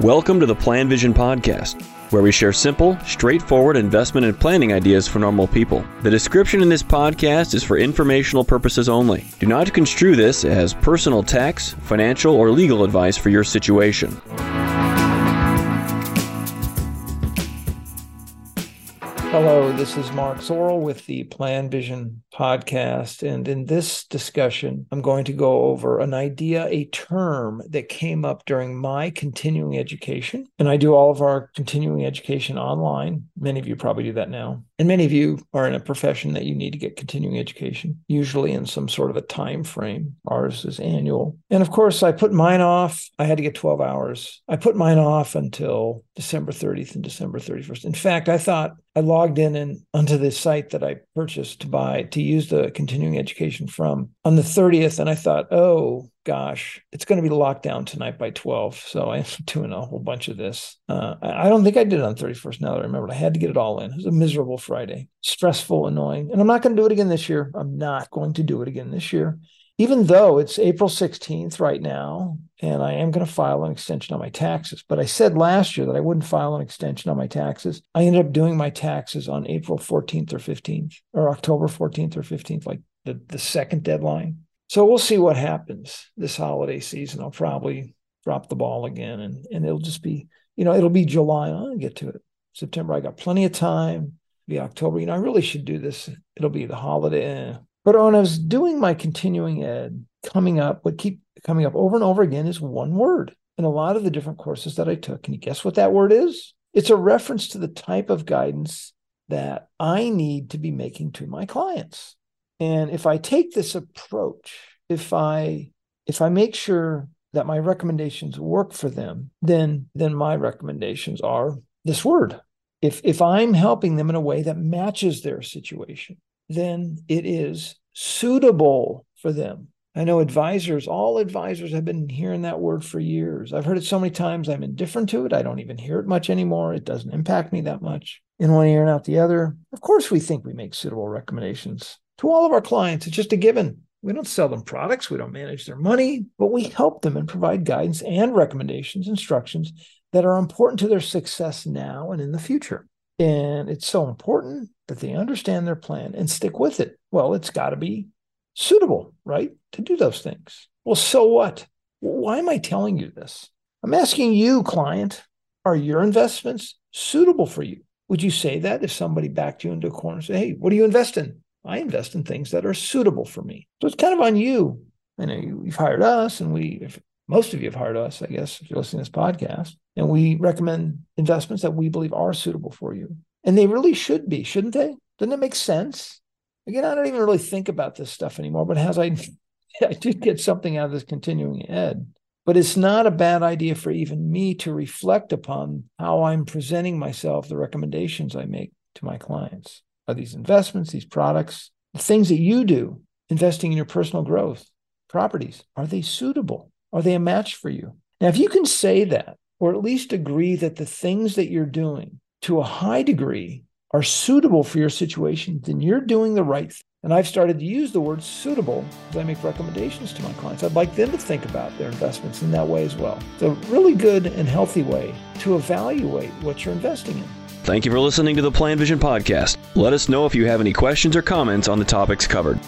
Welcome to the PlanVision Podcast, where we share simple, straightforward investment and planning ideas for normal people. The description in this podcast is for informational purposes only. Do not construe this as personal tax, financial, or legal advice for your situation. Hello, this is Mark Zoril with the PlanVision podcast. And in this discussion, I'm going to go over an idea, a term that came up during my continuing education. And I do all of our continuing education online. Many of you probably do that now. And many of you are in a profession that you need to get continuing education, usually in some sort of a time frame. Ours is annual. And of course, I put mine off. I had to get 12 hours. I put mine off until December 30th and December 31st. In fact, I thought I logged in and onto the site that I purchased to buy to use the continuing education from on the 30th. And I thought, oh gosh, it's going to be locked down tonight by 12. So I'm doing a whole bunch of this. Uh, I don't think I did it on 31st now that I remember. I had to get it all in. It was a miserable Friday, stressful, annoying. And I'm not going to do it again this year. I'm not going to do it again this year even though it's April 16th right now, and I am going to file an extension on my taxes. But I said last year that I wouldn't file an extension on my taxes. I ended up doing my taxes on April 14th or 15th, or October 14th or 15th, like the, the second deadline. So we'll see what happens this holiday season. I'll probably drop the ball again, and, and it'll just be, you know, it'll be July. I'll get to it. September, I got plenty of time. It'll be October. You know, I really should do this. It'll be the holiday. Eh, But when I was doing my continuing ed, coming up, what keep coming up over and over again is one word in a lot of the different courses that I took. Can you guess what that word is? It's a reference to the type of guidance that I need to be making to my clients. And if I take this approach, if I if I make sure that my recommendations work for them, then then my recommendations are this word. If if I'm helping them in a way that matches their situation, then it is suitable for them. I know advisors, all advisors have been hearing that word for years. I've heard it so many times, I'm indifferent to it. I don't even hear it much anymore. It doesn't impact me that much. In one ear and out the other. Of course, we think we make suitable recommendations to all of our clients. It's just a given. We don't sell them products, we don't manage their money, but we help them and provide guidance and recommendations, instructions that are important to their success now and in the future. And it's so important that they understand their plan and stick with it. Well, it's got to be suitable, right? To do those things. Well, so what? Why am I telling you this? I'm asking you, client, are your investments suitable for you? Would you say that if somebody backed you into a corner and say, hey, what do you invest in? I invest in things that are suitable for me. So it's kind of on you. I know you've hired us, and we, most of you have hired us, I guess, if you're listening to this podcast, and we recommend investments that we believe are suitable for you. And they really should be, shouldn't they? Doesn't it make sense? Again, I don't even really think about this stuff anymore, but as I I did get something out of this continuing ed. But it's not a bad idea for even me to reflect upon how I'm presenting myself, the recommendations I make to my clients. Are these investments, these products, the things that you do, investing in your personal growth, properties, are they suitable? Are they a match for you? Now, if you can say that, or at least agree that the things that you're doing to a high degree are suitable for your situation, then you're doing the right thing. And I've started to use the word suitable as I make recommendations to my clients. I'd like them to think about their investments in that way as well. It's a really good and healthy way to evaluate what you're investing in. Thank you for listening to the PlanVision Podcast. Let us know if you have any questions or comments on the topics covered.